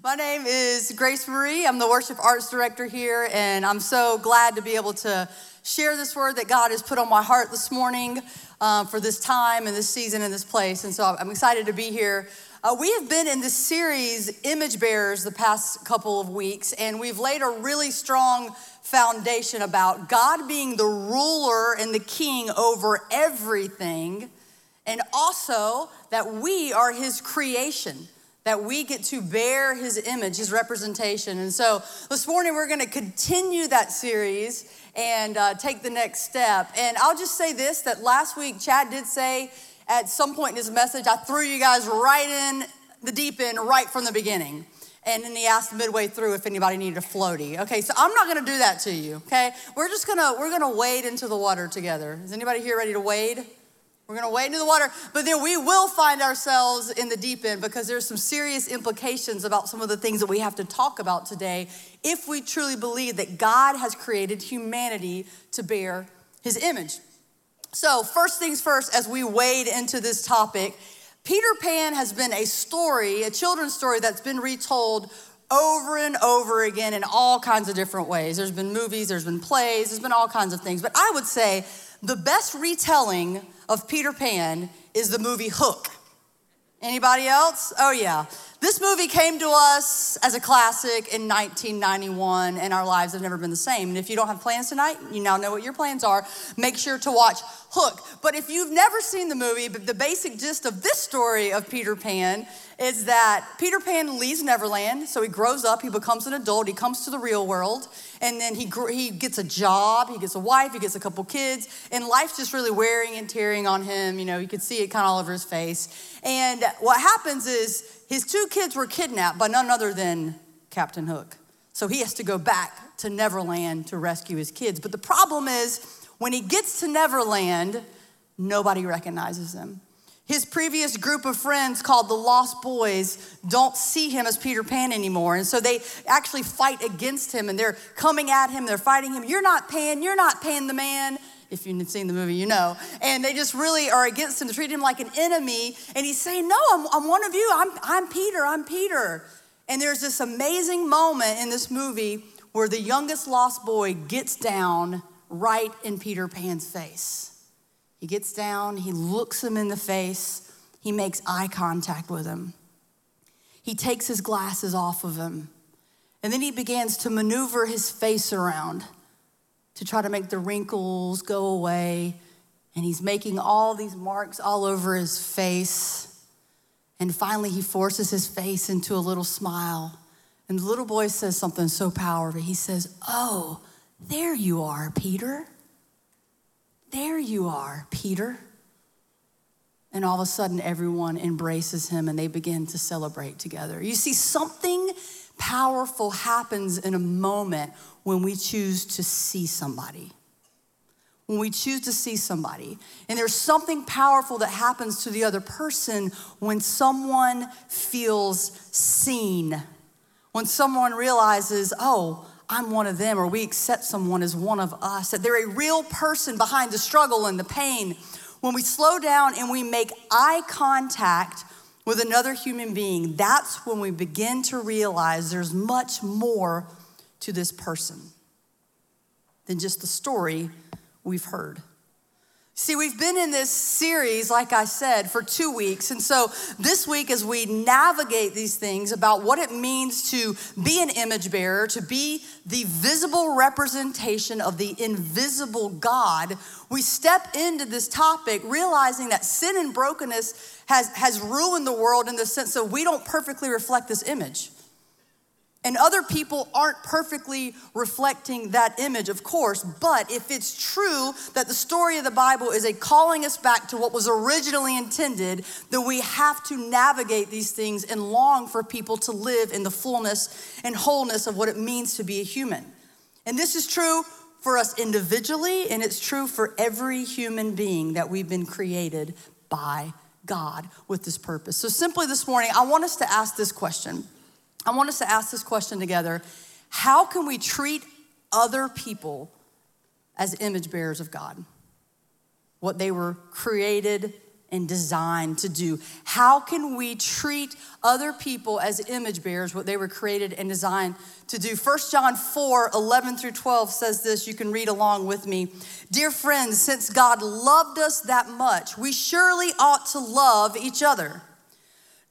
My name is Grace Marie. I'm the worship arts director here, and I'm so glad to be able to share this word that God has put on my heart this morning uh, for this time and this season and this place. And so I'm excited to be here. Uh, we have been in this series, Image Bearers, the past couple of weeks, and we've laid a really strong foundation about God being the ruler and the king over everything, and also that we are his creation that we get to bear his image, his representation. And so this morning we're going to continue that series and uh, take the next step. And I'll just say this that last week, Chad did say at some point in his message, I threw you guys right in the deep end right from the beginning. And then he asked midway through if anybody needed a floaty. Okay, so I'm not gonna do that to you, okay? We're just gonna, we're gonna wade into the water together. Is anybody here ready to wade? We're gonna wade into the water, but then we will find ourselves in the deep end because there's some serious implications about some of the things that we have to talk about today if we truly believe that God has created humanity to bear his image. So, first things first, as we wade into this topic, Peter Pan has been a story, a children's story that's been retold over and over again in all kinds of different ways. There's been movies, there's been plays, there's been all kinds of things. But I would say the best retelling of Peter Pan is the movie Hook. Anybody else? Oh, yeah. This movie came to us as a classic in 1991, and our lives have never been the same. And if you don't have plans tonight, you now know what your plans are. Make sure to watch Hook. But if you've never seen the movie, but the basic gist of this story of Peter Pan is that Peter Pan leaves Neverland, so he grows up, he becomes an adult, he comes to the real world, and then he, he gets a job, he gets a wife, he gets a couple kids, and life's just really wearing and tearing on him. You know, you could see it kind of all over his face. And what happens is his two kids were kidnapped by none other than Captain Hook. So he has to go back to Neverland to rescue his kids. But the problem is, when he gets to Neverland, nobody recognizes him. His previous group of friends, called the Lost Boys, don't see him as Peter Pan anymore. And so they actually fight against him and they're coming at him, they're fighting him. You're not Pan, you're not Pan the man. If you've seen the movie, you know. And they just really are against him, treat him like an enemy. And he's saying, No, I'm, I'm one of you. I'm, I'm Peter, I'm Peter. And there's this amazing moment in this movie where the youngest lost boy gets down right in Peter Pan's face. He gets down, he looks him in the face, he makes eye contact with him. He takes his glasses off of him, and then he begins to maneuver his face around to try to make the wrinkles go away. And he's making all these marks all over his face. And finally, he forces his face into a little smile. And the little boy says something so powerful. He says, Oh, there you are, Peter. There you are, Peter. And all of a sudden, everyone embraces him and they begin to celebrate together. You see, something powerful happens in a moment when we choose to see somebody. When we choose to see somebody. And there's something powerful that happens to the other person when someone feels seen. When someone realizes, oh, I'm one of them, or we accept someone as one of us, that they're a real person behind the struggle and the pain. When we slow down and we make eye contact with another human being, that's when we begin to realize there's much more to this person than just the story we've heard. See, we've been in this series, like I said, for two weeks. And so this week, as we navigate these things about what it means to be an image bearer, to be the visible representation of the invisible God, we step into this topic realizing that sin and brokenness has, has ruined the world in the sense that we don't perfectly reflect this image. And other people aren't perfectly reflecting that image, of course, but if it's true that the story of the Bible is a calling us back to what was originally intended, then we have to navigate these things and long for people to live in the fullness and wholeness of what it means to be a human. And this is true for us individually, and it's true for every human being that we've been created by God with this purpose. So, simply this morning, I want us to ask this question. I want us to ask this question together How can we treat other people as image bearers of God? What they were created and designed to do. How can we treat other people as image bearers, what they were created and designed to do? 1 John 4 11 through 12 says this. You can read along with me. Dear friends, since God loved us that much, we surely ought to love each other.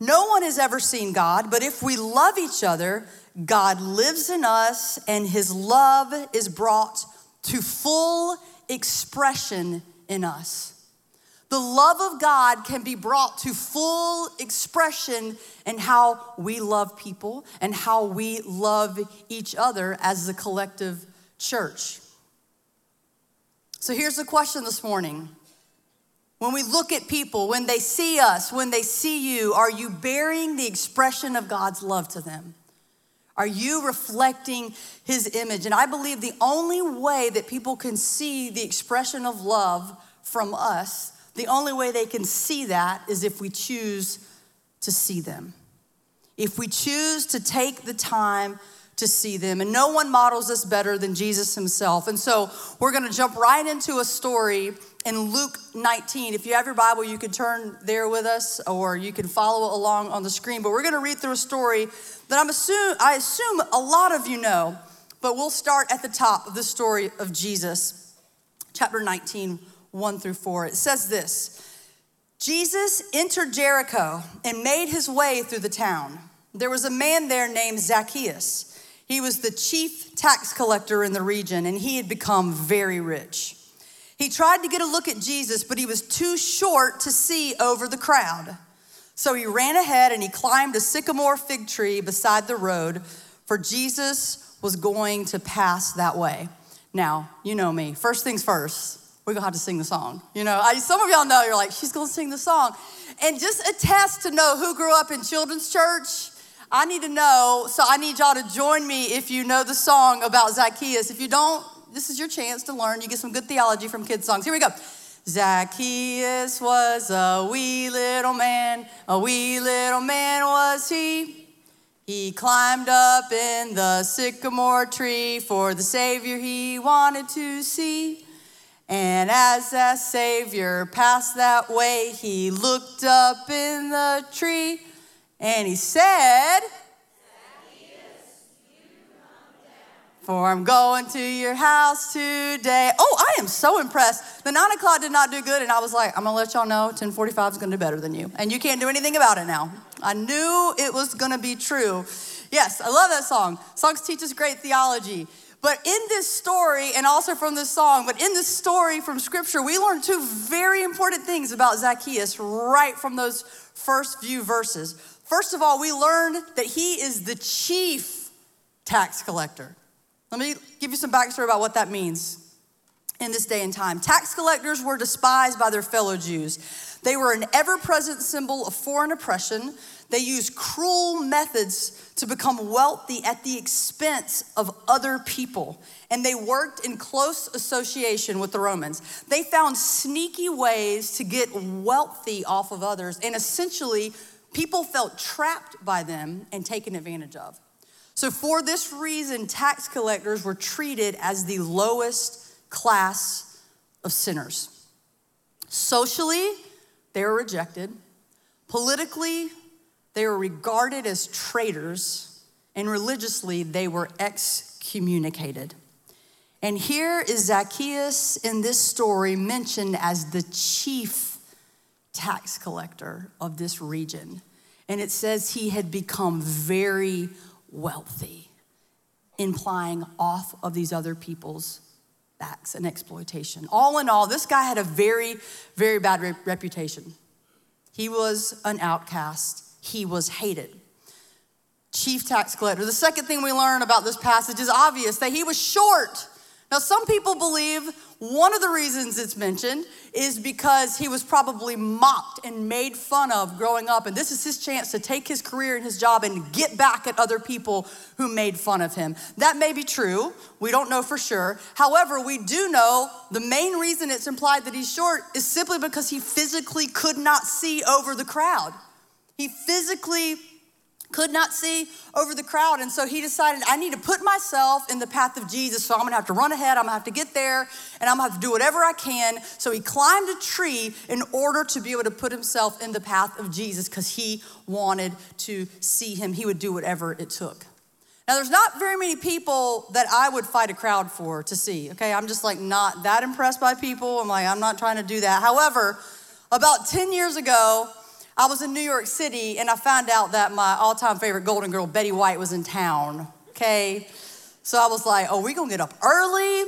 No one has ever seen God, but if we love each other, God lives in us and his love is brought to full expression in us. The love of God can be brought to full expression in how we love people and how we love each other as the collective church. So here's the question this morning. When we look at people, when they see us, when they see you, are you bearing the expression of God's love to them? Are you reflecting his image? And I believe the only way that people can see the expression of love from us the only way they can see that is if we choose to see them. If we choose to take the time to see them. And no one models this better than Jesus himself. And so we're going to jump right into a story in Luke 19. If you have your Bible, you can turn there with us or you can follow along on the screen. But we're going to read through a story that I'm assume, I assume a lot of you know, but we'll start at the top of the story of Jesus, chapter 19, 1 through 4. It says this Jesus entered Jericho and made his way through the town. There was a man there named Zacchaeus. He was the chief tax collector in the region, and he had become very rich. He tried to get a look at Jesus, but he was too short to see over the crowd. So he ran ahead and he climbed a sycamore fig tree beside the road, for Jesus was going to pass that way. Now, you know me. First things first, we're gonna have to sing the song. You know, I, some of y'all know you're like, she's gonna sing the song. And just a test to know who grew up in children's church. I need to know, so I need y'all to join me if you know the song about Zacchaeus. If you don't, this is your chance to learn. You get some good theology from kids' songs. Here we go. Zacchaeus was a wee little man, a wee little man was he. He climbed up in the sycamore tree for the Savior he wanted to see. And as that Savior passed that way, he looked up in the tree and he said, For I'm going to your house today. Oh, I am so impressed. The nine o'clock did not do good, and I was like, I'm gonna let y'all know 1045 is gonna do better than you. And you can't do anything about it now. I knew it was gonna be true. Yes, I love that song. Songs teach us great theology. But in this story, and also from this song, but in this story from scripture, we learn two very important things about Zacchaeus right from those first few verses. First of all, we learn that he is the chief tax collector. Let me give you some backstory about what that means in this day and time. Tax collectors were despised by their fellow Jews. They were an ever present symbol of foreign oppression. They used cruel methods to become wealthy at the expense of other people. And they worked in close association with the Romans. They found sneaky ways to get wealthy off of others. And essentially, people felt trapped by them and taken advantage of. So, for this reason, tax collectors were treated as the lowest class of sinners. Socially, they were rejected. Politically, they were regarded as traitors. And religiously, they were excommunicated. And here is Zacchaeus in this story mentioned as the chief tax collector of this region. And it says he had become very wealthy, implying off of these other people's backs and exploitation. All in all, this guy had a very, very bad re- reputation. He was an outcast, he was hated. Chief tax collector. The second thing we learn about this passage is obvious that he was short. Now, some people believe one of the reasons it's mentioned is because he was probably mocked and made fun of growing up. And this is his chance to take his career and his job and get back at other people who made fun of him. That may be true. We don't know for sure. However, we do know the main reason it's implied that he's short is simply because he physically could not see over the crowd. He physically could not see over the crowd. And so he decided, I need to put myself in the path of Jesus. So I'm gonna have to run ahead, I'm gonna have to get there, and I'm gonna have to do whatever I can. So he climbed a tree in order to be able to put himself in the path of Jesus because he wanted to see him. He would do whatever it took. Now, there's not very many people that I would fight a crowd for to see, okay? I'm just like not that impressed by people. I'm like, I'm not trying to do that. However, about 10 years ago, I was in New York City and I found out that my all time favorite Golden Girl, Betty White, was in town. Okay? So I was like, oh, we're gonna get up early.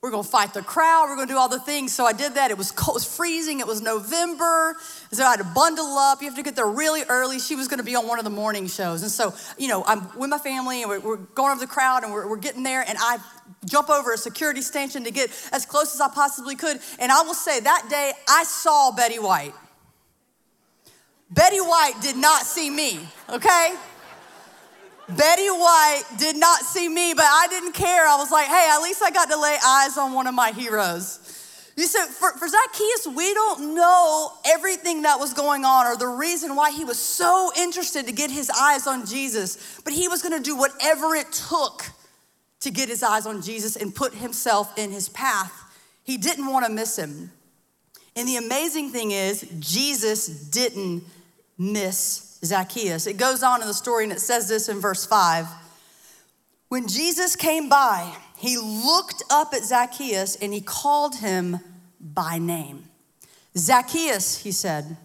We're gonna fight the crowd. We're gonna do all the things. So I did that. It was cold, it was freezing. It was November. So I had to bundle up. You have to get there really early. She was gonna be on one of the morning shows. And so, you know, I'm with my family and we're, we're going over the crowd and we're, we're getting there. And I jump over a security station to get as close as I possibly could. And I will say that day I saw Betty White. Betty White did not see me, okay? Betty White did not see me, but I didn't care. I was like, hey, at least I got to lay eyes on one of my heroes. You said, for, for Zacchaeus, we don't know everything that was going on or the reason why he was so interested to get his eyes on Jesus, but he was gonna do whatever it took to get his eyes on Jesus and put himself in his path. He didn't wanna miss him. And the amazing thing is, Jesus didn't miss Zacchaeus. It goes on in the story and it says this in verse 5. When Jesus came by, he looked up at Zacchaeus and he called him by name. Zacchaeus, he said,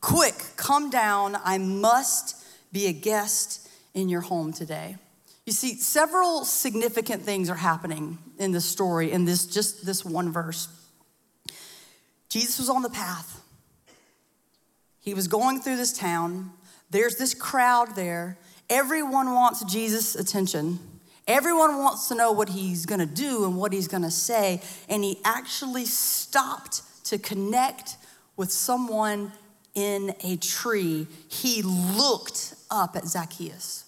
quick, come down. I must be a guest in your home today. You see, several significant things are happening in this story, in this just this one verse. Jesus was on the path. He was going through this town. There's this crowd there. Everyone wants Jesus' attention. Everyone wants to know what he's gonna do and what he's gonna say. And he actually stopped to connect with someone in a tree. He looked up at Zacchaeus.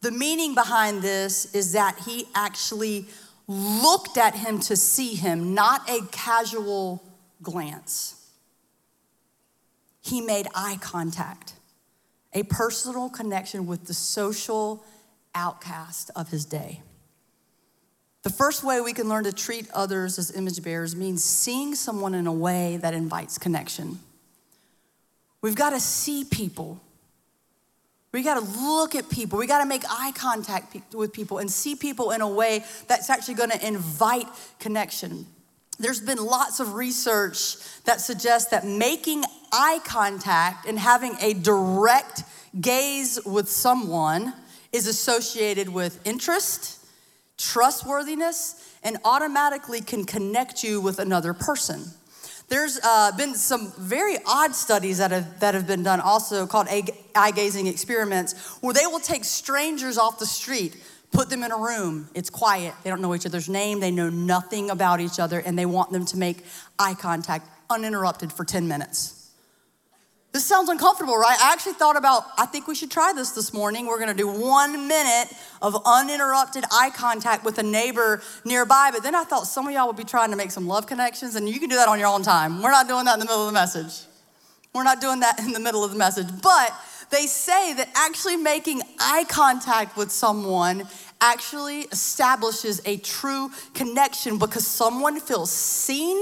The meaning behind this is that he actually looked at him to see him, not a casual glance he made eye contact, a personal connection with the social outcast of his day. The first way we can learn to treat others as image bearers means seeing someone in a way that invites connection. We've got to see people. We got to look at people. We got to make eye contact with people and see people in a way that's actually going to invite connection. There's been lots of research that suggests that making eye contact and having a direct gaze with someone is associated with interest, trustworthiness, and automatically can connect you with another person. There's uh, been some very odd studies that have, that have been done also called eye gazing experiments where they will take strangers off the street put them in a room. It's quiet. They don't know each other's name. They know nothing about each other, and they want them to make eye contact uninterrupted for 10 minutes. This sounds uncomfortable, right? I actually thought about, I think we should try this this morning. We're gonna do one minute of uninterrupted eye contact with a neighbor nearby. But then I thought some of y'all would be trying to make some love connections, and you can do that on your own time. We're not doing that in the middle of the message. We're not doing that in the middle of the message. But they say that actually making eye contact with someone actually establishes a true connection because someone feels seen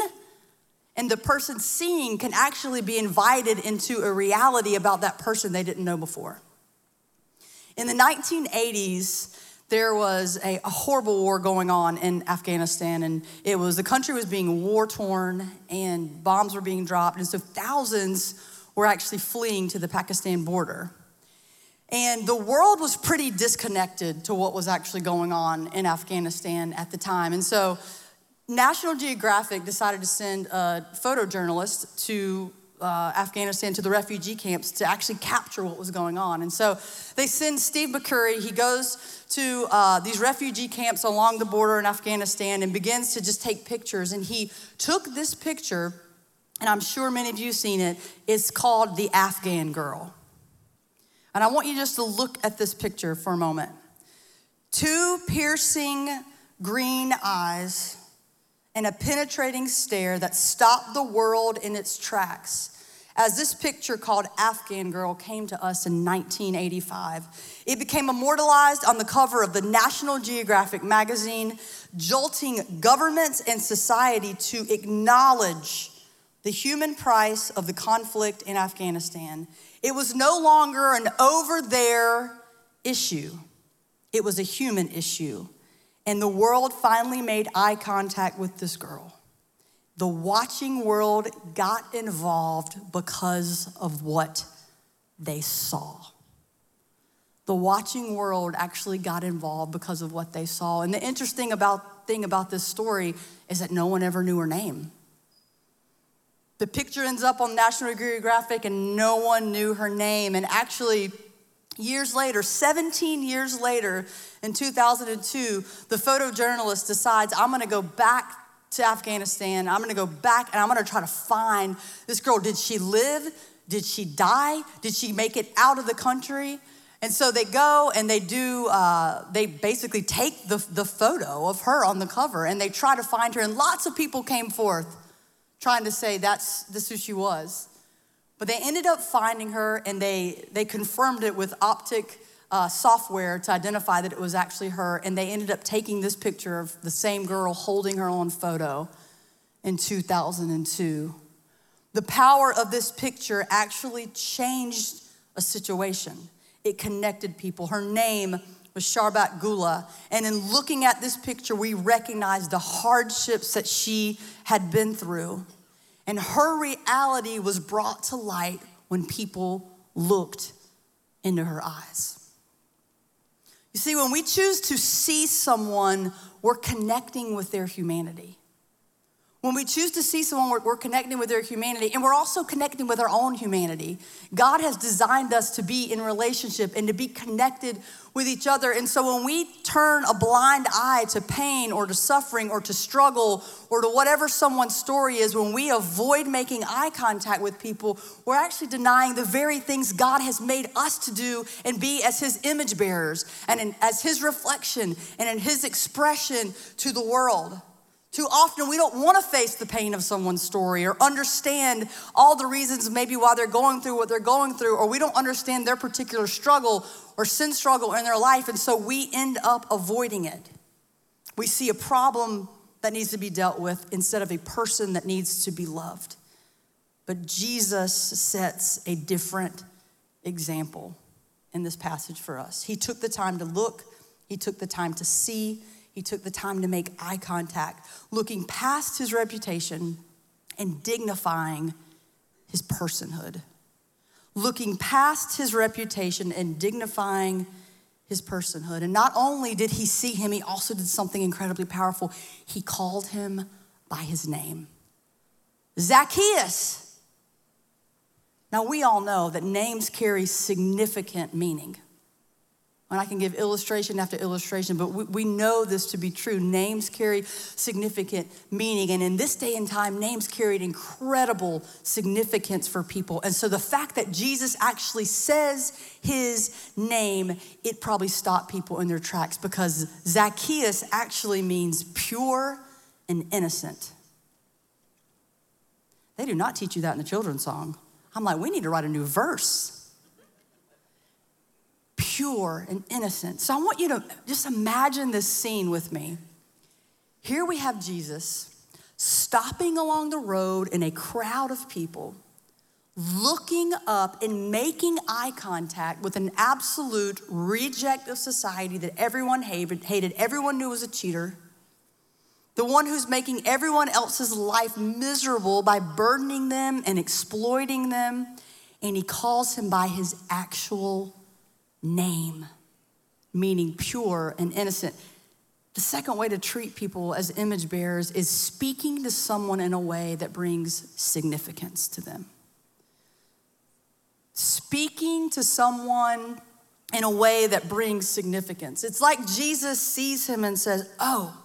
and the person seeing can actually be invited into a reality about that person they didn't know before. In the 1980s, there was a, a, horrible war going on in Afghanistan, and it was the country was being war torn, and bombs were being dropped, and so thousands were actually fleeing to the Pakistan border. And the world was pretty disconnected to what was actually going on in Afghanistan at the time. And so National Geographic decided to send a photojournalist to uh, Afghanistan to the refugee camps to actually capture what was going on. And so they send Steve McCurry, he goes to uh, these refugee camps along the border in Afghanistan and begins to just take pictures. And he took this picture, and I'm sure many of you have seen it, it's called The Afghan Girl. And I want you just to look at this picture for a moment. Two piercing green eyes and a penetrating stare that stopped the world in its tracks as this picture called Afghan Girl came to us in 1985. It became immortalized on the cover of the National Geographic magazine, jolting governments and society to acknowledge the human price of the conflict in Afghanistan. It was no longer an over there issue, it was a human issue. And the world finally made eye contact with this girl the watching world got involved because of what they saw. The watching world actually got involved because of what they saw. And the interesting about, thing about this story is that no one ever knew her name. The picture ends up on National Geographic and no one knew her name. And actually, years later, 17 years later, in 2002, the photojournalist decides, I'm gonna go back to Afghanistan. I'm gonna go back and I'm gonna try to find this girl. Did she live? Did she die? Did she make it out of the country? And so they go and they do, uh, they basically take the, the photo of her on the cover and they try to find her. And lots of people came forth trying to say that's this who she was. But they ended up finding her and they, they confirmed it with optic uh, software to identify that it was actually her, and they ended up taking this picture of the same girl holding her own photo in 2002. The power of this picture actually changed a situation. It connected people. Her name was Sharbat Gula. And in looking at this picture, we recognize the hardships that she had been through. And her reality was brought to light when people looked into her eyes. You see, when we choose to see someone, we're connecting with their humanity. When we choose to see someone, we're, we're, connecting with their humanity and we're also connecting with our own humanity. God has designed us to be in relationship and to be connected with each other. And so when we turn a blind eye to pain or to suffering or to struggle or to whatever someone's story is, when we avoid making eye contact with people, we're actually denying the very things God has made us to do and be as His image bearers and in, as His reflection and in His expression to the world. Too often, we don't want to face the pain of someone's story or understand all the reasons maybe why they're going through what they're going through, or we don't understand their particular struggle or sin struggle in their life, and so we end up avoiding it. We see a problem that needs to be dealt with instead of a person that needs to be loved. But Jesus sets a different example in this passage for us. He took the time to look, he took the time to see, he took the time to make eye contact, looking past his reputation and dignifying his personhood. Looking past his reputation and dignifying his personhood. And not only did he see him, he also did something incredibly powerful. He called him by his name Zacchaeus. Now, we all know that names carry significant meaning. And I can give illustration after illustration, but we, we know this to be true. Names carry significant meaning. And in this day and time, names carried incredible significance for people. And so the fact that Jesus actually says his name, it probably stopped people in their tracks because Zacchaeus actually means pure and innocent. They do not teach you that in the children's song. I'm like, we need to write a new verse pure and innocent. So I want you to just imagine this scene with me. Here we have Jesus stopping along the road in a crowd of people, looking up and making eye contact with an absolute reject of society that everyone hated, everyone knew was a cheater. The one who's making everyone else's life miserable by burdening them and exploiting them. And he calls him by his actual name, meaning pure and innocent. The second way to treat people as image bearers is speaking to someone in a way that brings significance to them. Speaking to someone in a way that brings significance. It's like Jesus sees him and says, Oh,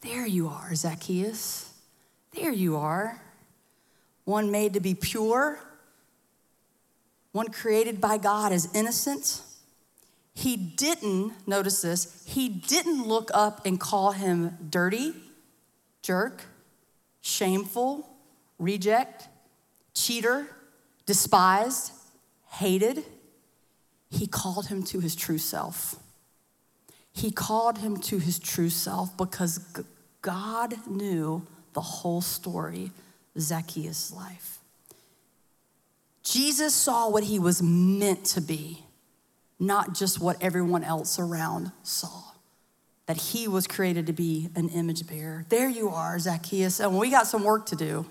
there you are, Zacchaeus. There you are. One made to be pure, one created by God as innocent. He didn't, notice this, he didn't look up and call him dirty, jerk, shameful, reject, cheater, despised, hated, he called him to his true self. He called him to his true self because God knew the whole story Zacchaeus' life. Jesus saw what he was meant to be, not just what everyone else around saw. That he was created to be an image bearer. There you are, Zacchaeus. And we got some work to do.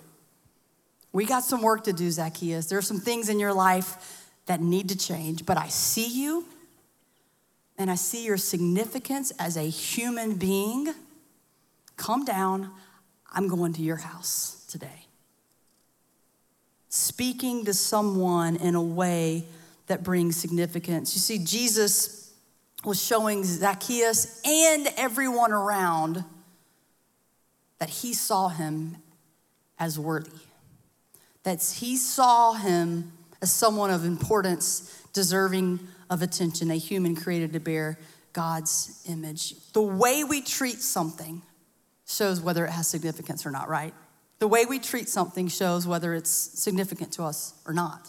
We got some work to do, Zacchaeus. There are some things in your life that need to change, but I see you and I see your significance as a human being. Come down. I'm going to your house today. Speaking to someone in a way that brings significance. You see, Jesus was showing Zacchaeus and everyone around that he saw him as worthy, that he saw him as someone of importance, deserving of attention, a human created to bear God's image. The way we treat something shows whether it has significance or not, right? The way we treat something shows whether it's significant to us or not.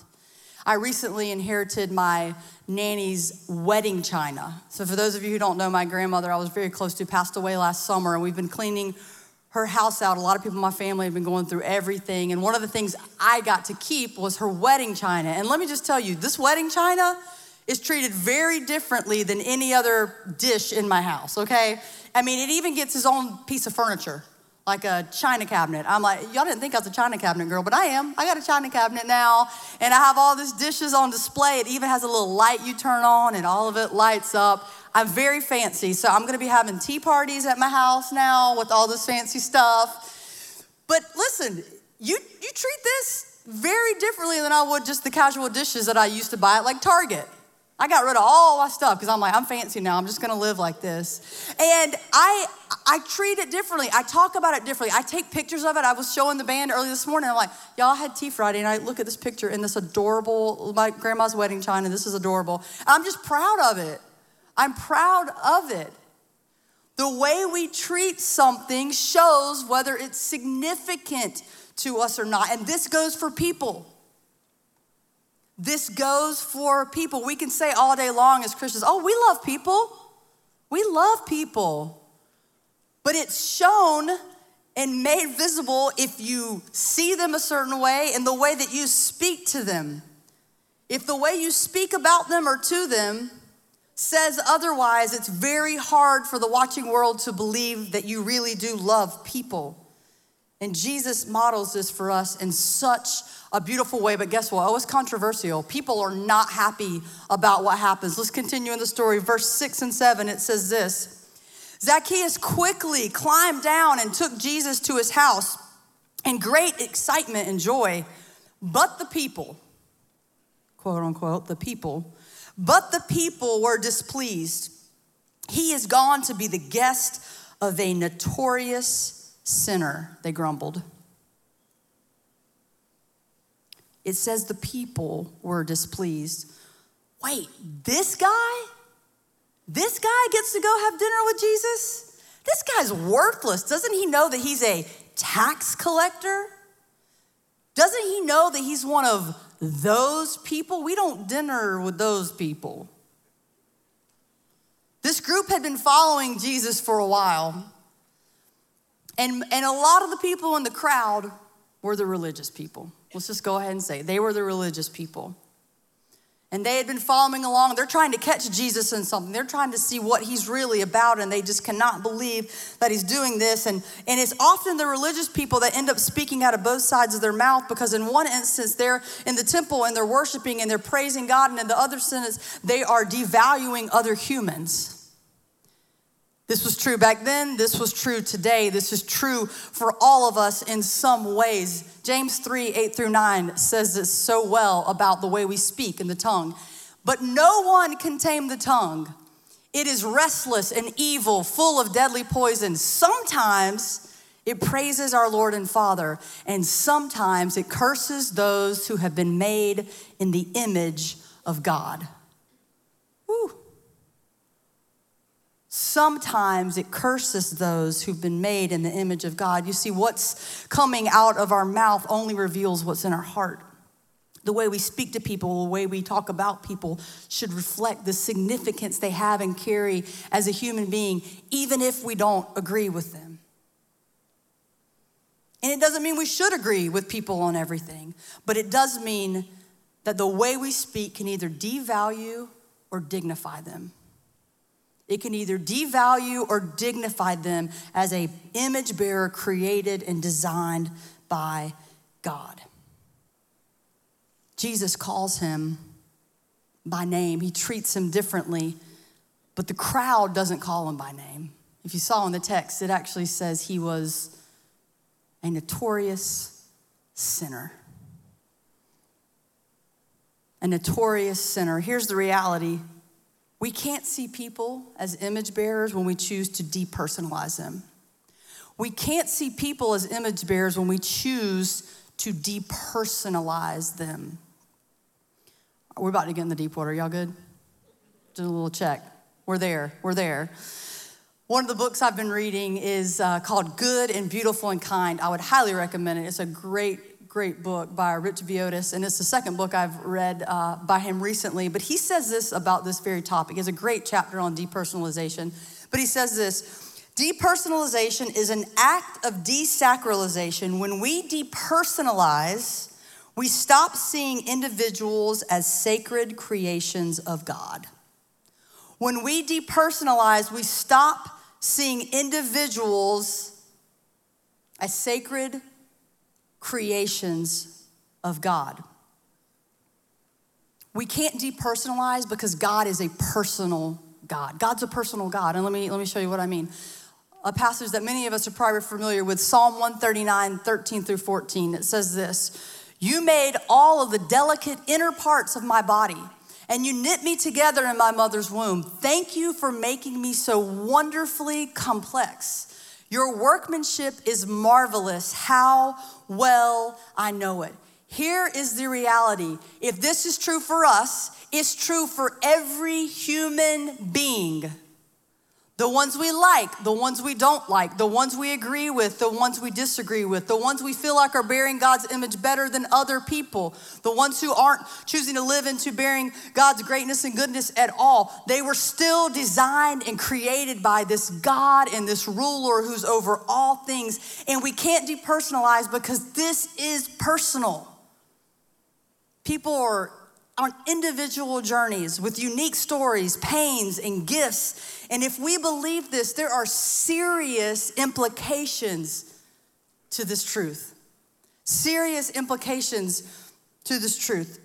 I recently inherited my nanny's wedding china. So, for those of you who don't know, my grandmother, I was very close to, passed away last summer, and we've been cleaning her house out. A lot of people in my family have been going through everything. And one of the things I got to keep was her wedding china. And let me just tell you, this wedding china is treated very differently than any other dish in my house, okay? I mean, it even gets its own piece of furniture, like a china cabinet. I'm like, y'all didn't think I was a china cabinet girl, but I am. I got a china cabinet now, and I have all these dishes on display. It even has a little light you turn on, and all of it lights up. I'm very fancy, so I'm gonna be having tea parties at my house now with all this fancy stuff. But listen, you, you treat this very differently than I would just the casual dishes that I used to buy at like Target. I got rid of all my stuff because I'm like, I'm fancy now. I'm just gonna live like this. And I I treat it differently. I talk about it differently. I take pictures of it. I was showing the band early this morning. I'm like, y'all had tea Friday, and I look at this picture in this adorable, my grandma's wedding china. This is adorable. I'm just proud of it. I'm proud of it. The way we treat something shows whether it's significant to us or not. And this goes for people. This goes for people. We can say all day long as Christians, oh, we love people. We love people. But it's shown and made visible if you see them a certain way and the way that you speak to them. If the way you speak about them or to them says otherwise, it's very hard for the watching world to believe that you really do love people. And Jesus models this for us in such a beautiful way, but guess what? Oh, it's controversial. People are not happy about what happens. Let's continue in the story. Verse six and seven, it says this Zacchaeus quickly climbed down and took Jesus to his house in great excitement and joy. But the people, quote unquote, the people, but the people were displeased. He is gone to be the guest of a notorious sinner, they grumbled. it says the people were displeased. Wait, this guy? This guy gets to go have dinner with Jesus? This guy's worthless. Doesn't he know that he's a tax collector? Doesn't he know that he's one of those people? We don't dinner with those people. This group had been following Jesus for a while. And, and a lot of the people in the crowd were the religious people. Let's just go ahead and say they were the religious people. And they had been following along. They're trying to catch Jesus in something. They're trying to see what he's really about, and they just cannot believe that he's doing this. And, and it's often the religious people that end up speaking out of both sides of their mouth because, in one instance, they're in the temple and they're worshiping and they're praising God, and in the other sentence, they are devaluing other humans. This was true back then, this was true today, this is true for all of us in some ways. James 3 8 through 9 says this so well about the way we speak in the tongue. But no one can tame the tongue. It is restless and evil, full of deadly poison. Sometimes it praises our Lord and Father, and sometimes it curses those who have been made in the image of God. Woo. Sometimes it curses those who've been made in the image of God. You see, what's coming out of our mouth only reveals what's in our heart. The way we speak to people, the way we talk about people should reflect the significance they have and carry as a human being, even if we don't agree with them. And it doesn't mean we should agree with people on everything, but it does mean that the way we speak can either devalue or dignify them. It can either devalue or dignify them as a image bearer created and designed by God. Jesus calls him by name. He treats him differently, but the crowd doesn't call him by name. If you saw in the text, it actually says he was a notorious sinner. A notorious sinner. Here's the reality we can't see people as image bearers when we choose to depersonalize them. We can't see people as image bearers when we choose to depersonalize them. We're about to get in the deep water. Y'all good? Just a little check. We're there. We're there. One of the books I've been reading is uh, called Good and Beautiful and Kind. I would highly recommend it. It's a great great book by Rich Villodas, and it's the second book I've read uh, by him recently. But he says this about this very topic. He has a great chapter on depersonalization. But he says this depersonalization is an act of desacralization. When we depersonalize, we stop seeing individuals as sacred creations of God. When we depersonalize, we stop seeing individuals as sacred creations of God. We can't depersonalize because God is a personal God. God's a personal God. And let me, let me show you what I mean. A passage that many of us are probably familiar with, Psalm 139, 13 through 14. It says this You made all of the delicate inner parts of my body, and you knit me together in my mother's womb. Thank you for making me so wonderfully complex. Your workmanship is marvelous. How well I know it. Here is the reality. If this is true for us, it's true for every human being. The ones we like, the ones we don't like, the ones we agree with, the ones we disagree with, the ones we feel like are bearing God's image better than other people, the ones who aren't choosing to live into bearing God's greatness and goodness at all. They were still designed and created by this God and this ruler who's over all things. And we can't depersonalize because this is personal. People are on individual journeys with unique stories, pains, and gifts. And if we believe this, there are serious implications to this truth. Serious implications to this truth.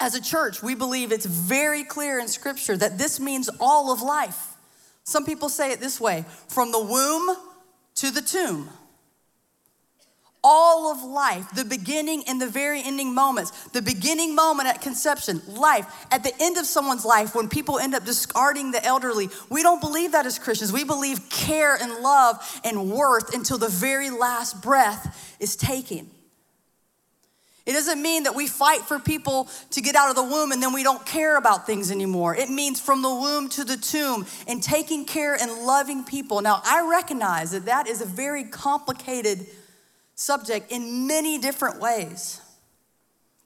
As a church, we believe it's very clear in Scripture that this means all of life. Some people say it this way from the womb to the tomb all of life, the beginning and the very ending moments, the beginning moment at conception, life, at the end of someone's life when people end up discarding the elderly. We don't believe that as Christians. We believe care and love and worth until the very last breath is taken. It doesn't mean that we fight for people to get out of the womb and then we don't care about things anymore. It means from the womb to the tomb and taking care and loving people. Now, I recognize that that is a very complicated subject in many different ways.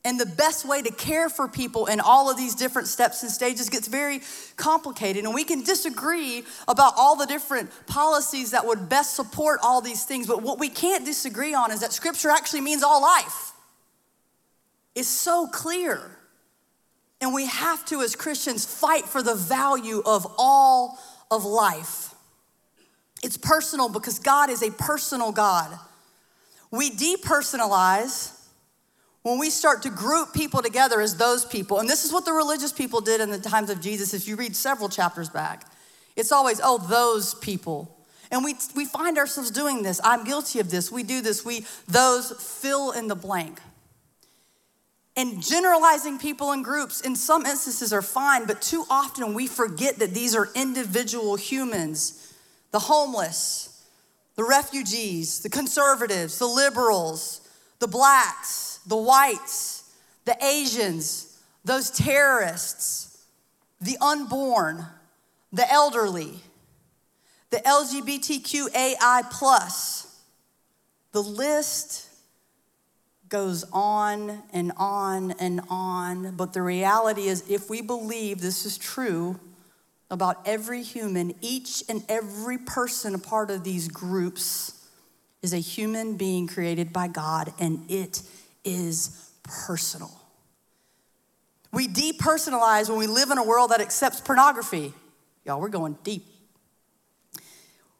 And the best way to care for people in all of these different steps and stages gets very complicated. And we can disagree about all the different policies that would best support all these things. But what we can't disagree on is that scripture actually means all life. It's so clear. And we have to, as Christians, fight for the value of all of life. It's personal because God is a personal God. We depersonalize when we start to group people together as those people. And this is what the religious people did in the times of Jesus. If you read several chapters back, it's always, oh, those people. And we, we find ourselves doing this. I'm guilty of this. We do this. We, those fill in the blank. And generalizing people in groups in some instances are fine, but too often we forget that these are individual humans the homeless, the refugees, the conservatives, the liberals, the blacks, the whites, the Asians, those terrorists, the unborn, the elderly, the LGBTQAI plus. The list goes on and on and on. But the reality is, if we believe this is true about every human, each and every person a part of these groups is a human being created by God, and it is personal. We depersonalize when we live in a world that accepts pornography. Y'all, we're going deep.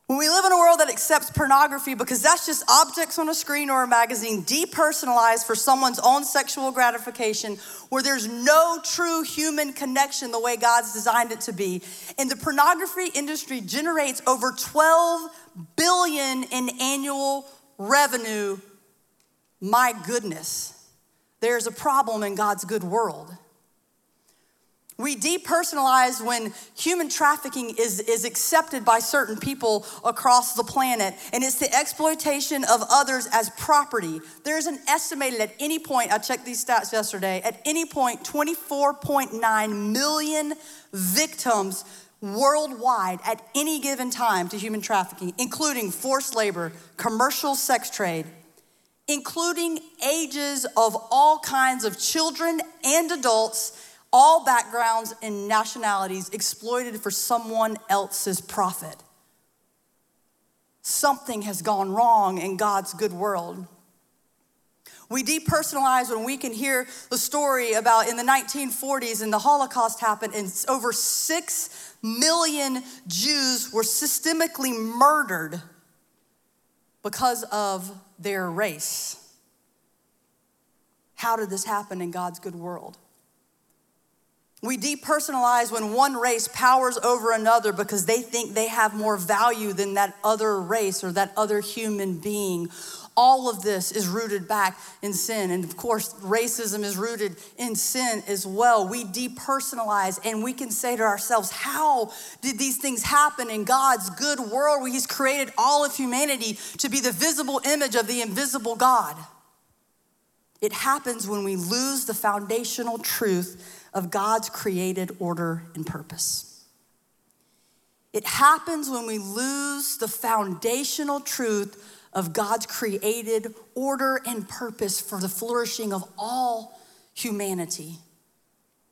When we live in a world that accepts pornography because that's just objects on a screen or a magazine, depersonalized for someone's own sexual gratification, where there's no true human connection the way God's designed it to be. And the pornography industry generates over 12 billion in annual revenue. My goodness, there's a problem in God's good world. We depersonalize when human trafficking is, is accepted by certain people across the planet, and it's the exploitation of others as property. There's an estimated at any point, I checked these stats yesterday, at any point, 24.9 million victims worldwide at any given time to human trafficking, including forced labor, commercial sex trade, including ages of all kinds of children and adults all backgrounds and nationalities exploited for someone else's profit. Something has gone wrong in God's good world. We depersonalize when we can hear the story about in the 1940s and the Holocaust happened, and over six million Jews were systemically murdered because of their race. How did this happen in God's good world? We depersonalize when one race powers over another because they think they have more value than that other race or that other human being. All of this is rooted back in sin. And of course, racism is rooted in sin as well. We depersonalize and we can say to ourselves, How did these things happen in God's good world where He's created all of humanity to be the visible image of the invisible God? It happens when we lose the foundational truth of God's created order and purpose. It happens when we lose the foundational truth of God's created order and purpose for the flourishing of all humanity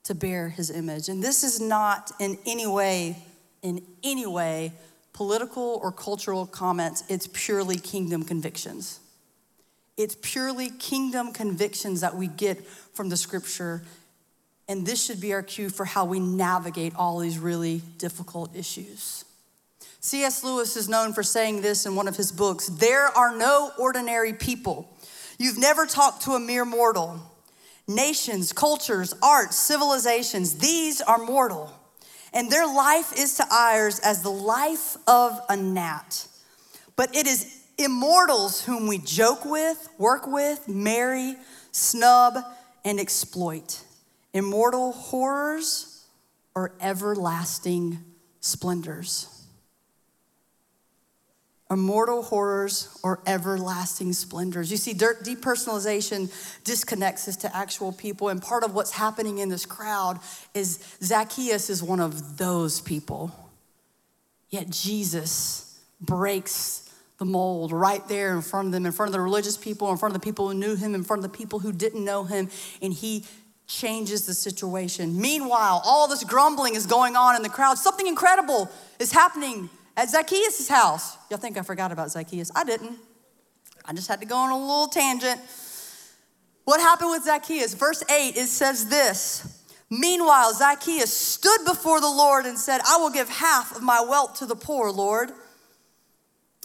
to bear his image. And this is not in any way, in any way, political or cultural comments, it's purely kingdom convictions. It's purely kingdom convictions that we get from the scripture and this should be our cue for how we navigate all these really difficult issues. C.S. Lewis is known for saying this in one of his books There are no ordinary people. You've never talked to a mere mortal. Nations, cultures, arts, civilizations, these are mortal. And their life is to ours as the life of a gnat. But it is immortals whom we joke with, work with, marry, snub, and exploit immortal horrors or everlasting splendors. Immortal horrors or everlasting splendors. You see, depersonalization disconnects us to actual people, and part of what's happening in this crowd is Zacchaeus is one of those people. Yet Jesus breaks the mold right there in front of them, in front of the religious people, in front of the people who knew him, in front of the people who didn't know him, and he changes the situation. Meanwhile, all this grumbling is going on in the crowd. Something incredible is happening at Zacchaeus' house. Y'all think I forgot about Zacchaeus? I didn't. I just had to go on a little tangent. What happened with Zacchaeus? Verse 8, it says this. Meanwhile, Zacchaeus stood before the Lord and said, I will give half of my wealth to the poor, Lord.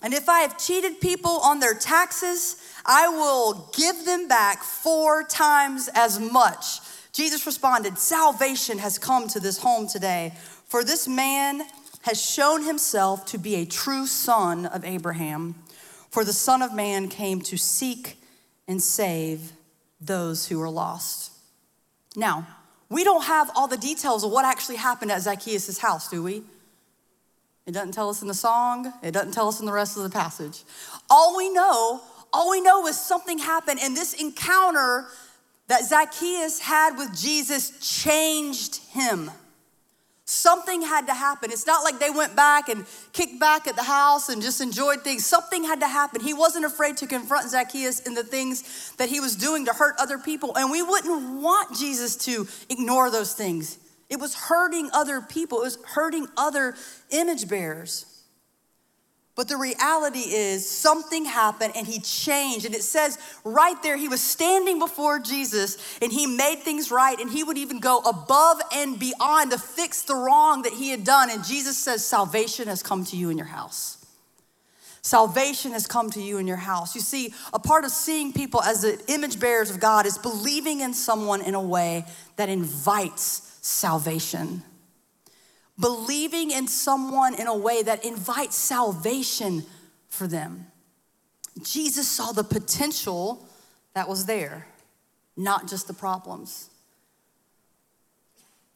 And if I have cheated people on their taxes, I will give them back four times as much. Jesus responded, Salvation has come to this home today, for this man has shown himself to be a true son of Abraham. For the Son of Man came to seek and save those who are lost. Now, we don't have all the details of what actually happened at Zacchaeus' house, do we? It doesn't tell us in the song, it doesn't tell us in the rest of the passage. All we know, all we know is something happened, and this encounter that Zacchaeus had with Jesus changed him. Something had to happen. It's not like they went back and kicked back at the house and just enjoyed things. Something had to happen. He wasn't afraid to confront Zacchaeus in the things that he was doing to hurt other people. And we wouldn't want Jesus to ignore those things. It was hurting other people, it was hurting other image bearers. But the reality is, something happened and he changed. And it says right there, he was standing before Jesus and he made things right. And he would even go above and beyond to fix the wrong that he had done. And Jesus says, Salvation has come to you in your house. Salvation has come to you in your house. You see, a part of seeing people as the image bearers of God is believing in someone in a way that invites salvation believing in someone in a way that invites salvation for them. Jesus saw the potential that was there, not just the problems.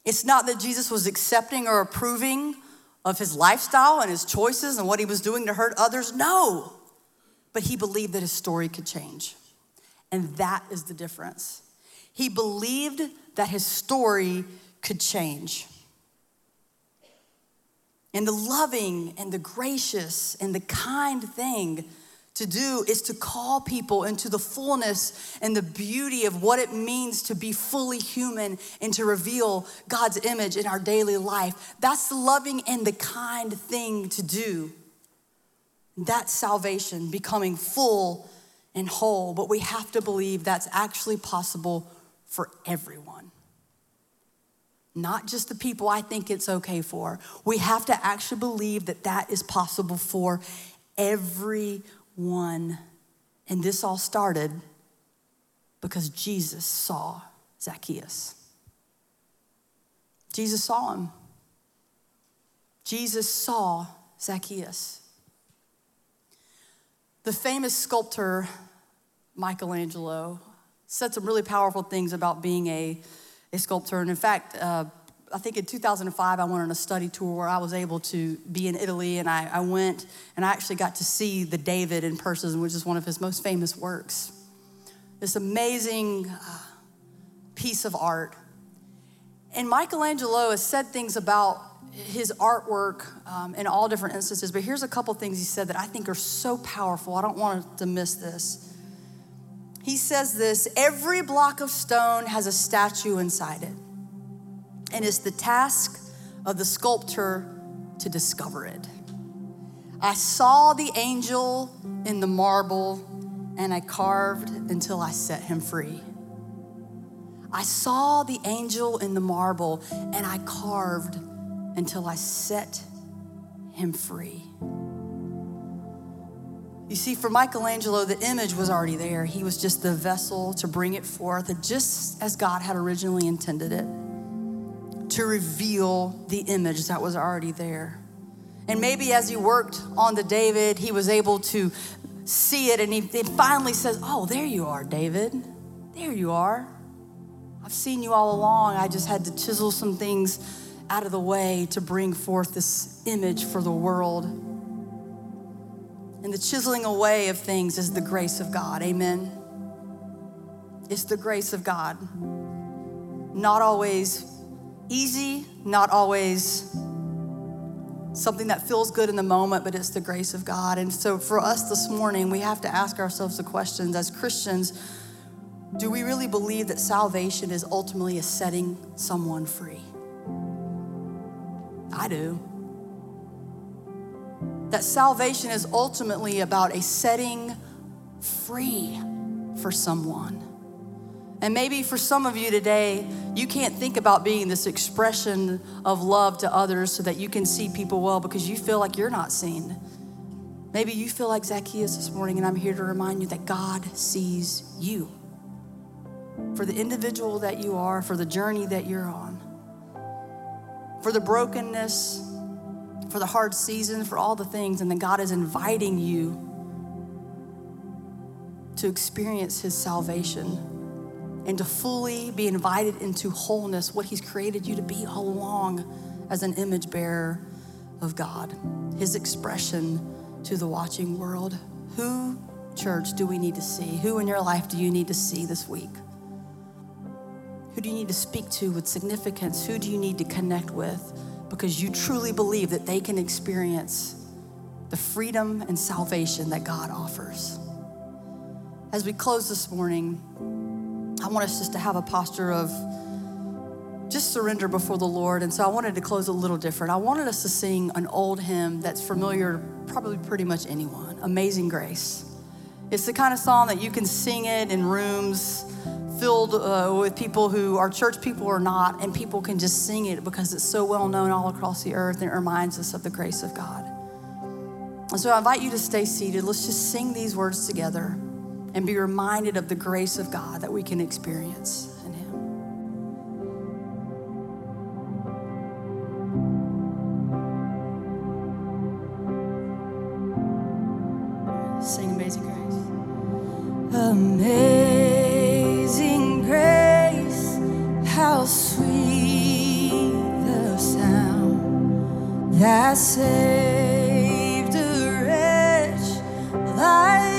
It's not that Jesus was accepting or approving of his lifestyle and his choices and what he was doing to hurt others. No. But he believed that his story could change. And that is the difference. He believed that his story could change. And the loving and the gracious and the kind thing to do is to call people into the fullness and the beauty of what it means to be fully human and to reveal God's image in our daily life. That's the loving and the kind thing to do. That's salvation, becoming full and whole. But we have to believe that's actually possible for everyone not just the people I think it's okay for. We have to actually believe that that is possible for everyone. And this all started because Jesus saw Zacchaeus. Jesus saw him. Jesus saw Zacchaeus. The famous sculptor Michelangelo said some really powerful things about being a a sculptor. And in fact, uh, I think in 2005, I went on a study tour where I was able to be in Italy, and I, I went and I actually got to see the David in person, which is one of his most famous works. This amazing uh, piece of art. And Michelangelo has said things about his artwork um, in all different instances, but here's a couple things he said that I think are so powerful. I don't want to miss this. He says this every block of stone has a statue inside it, and it's the task of the sculptor to discover it. I saw the angel in the marble, and I carved until I set him free. I saw the angel in the marble, and I carved until I set him free. You see, for Michelangelo, the image was already there. He was just the vessel to bring it forth, just as God had originally intended it, to reveal the image that was already there. And maybe as he worked on the David, he was able to see it, and he, finally says, Oh, there you are, David. There you are. I've seen you all along. I just had to chisel some things out of the way to bring forth this image for the world. And the chiseling away of things is the grace of God. Amen. It's the grace of God. Not always easy, not always something that feels good in the moment, but it's the grace of God. And so for us this morning, we have to ask ourselves the questions as Christians do we really believe that salvation is ultimately a setting someone free? I do that salvation is ultimately about a setting free for someone. And maybe for some of you today, you can't think about being this expression of love to others so that you can see people well because you feel like you're not seen. Maybe you feel like Zacchaeus this morning, and I'm here to remind you that God sees you for the individual that you are, for the journey that you're on, for the brokenness for the hard season, for all the things, and then God is inviting you to experience His salvation and to fully be invited into wholeness, what He's created you to be all along as an image bearer of God, His expression to the watching world. Who, church, do we need to see? Who in your life do you need to see this week? Who do you need to speak to with significance? Who do you need to connect with? Because you truly believe that they can experience the freedom and salvation that God offers. As we close this morning, I want us just to have a posture of just surrender before the Lord. And so I wanted to close a little different. I wanted us to sing an old hymn that's familiar to probably pretty much anyone Amazing Grace. It's the kind of song that you can sing it in rooms filled uh, with people who are church people or not, and people can just sing it because it's so well known all across the earth and it reminds us of the grace of God. And so I invite you to stay seated. Let's just sing these words together and be reminded of the grace of God that we can experience. In Him. Sing Amazing Grace. Amazing that saved a wretch like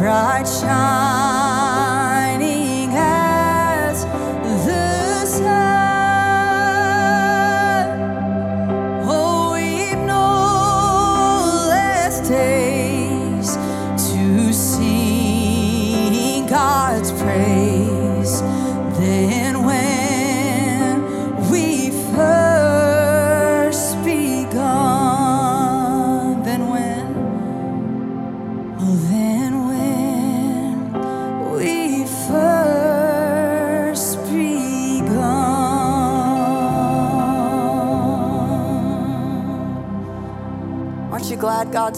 bright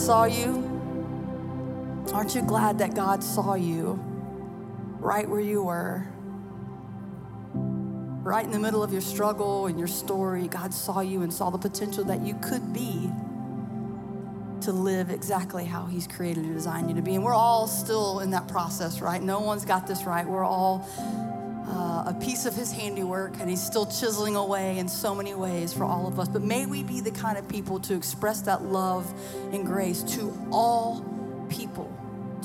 saw you? Aren't you glad that God saw you right where you were? Right in the middle of your struggle and your story, God saw you and saw the potential that you could be to live exactly how He's created and designed you to be. And we're all still in that process, right? No one's got this right. We're all uh, a piece of his handiwork, and he's still chiseling away in so many ways for all of us. But may we be the kind of people to express that love and grace to all people,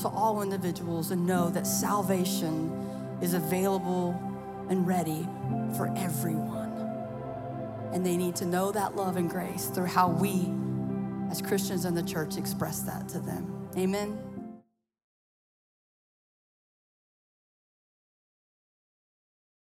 to all individuals, and know that salvation is available and ready for everyone. And they need to know that love and grace through how we, as Christians in the church, express that to them. Amen.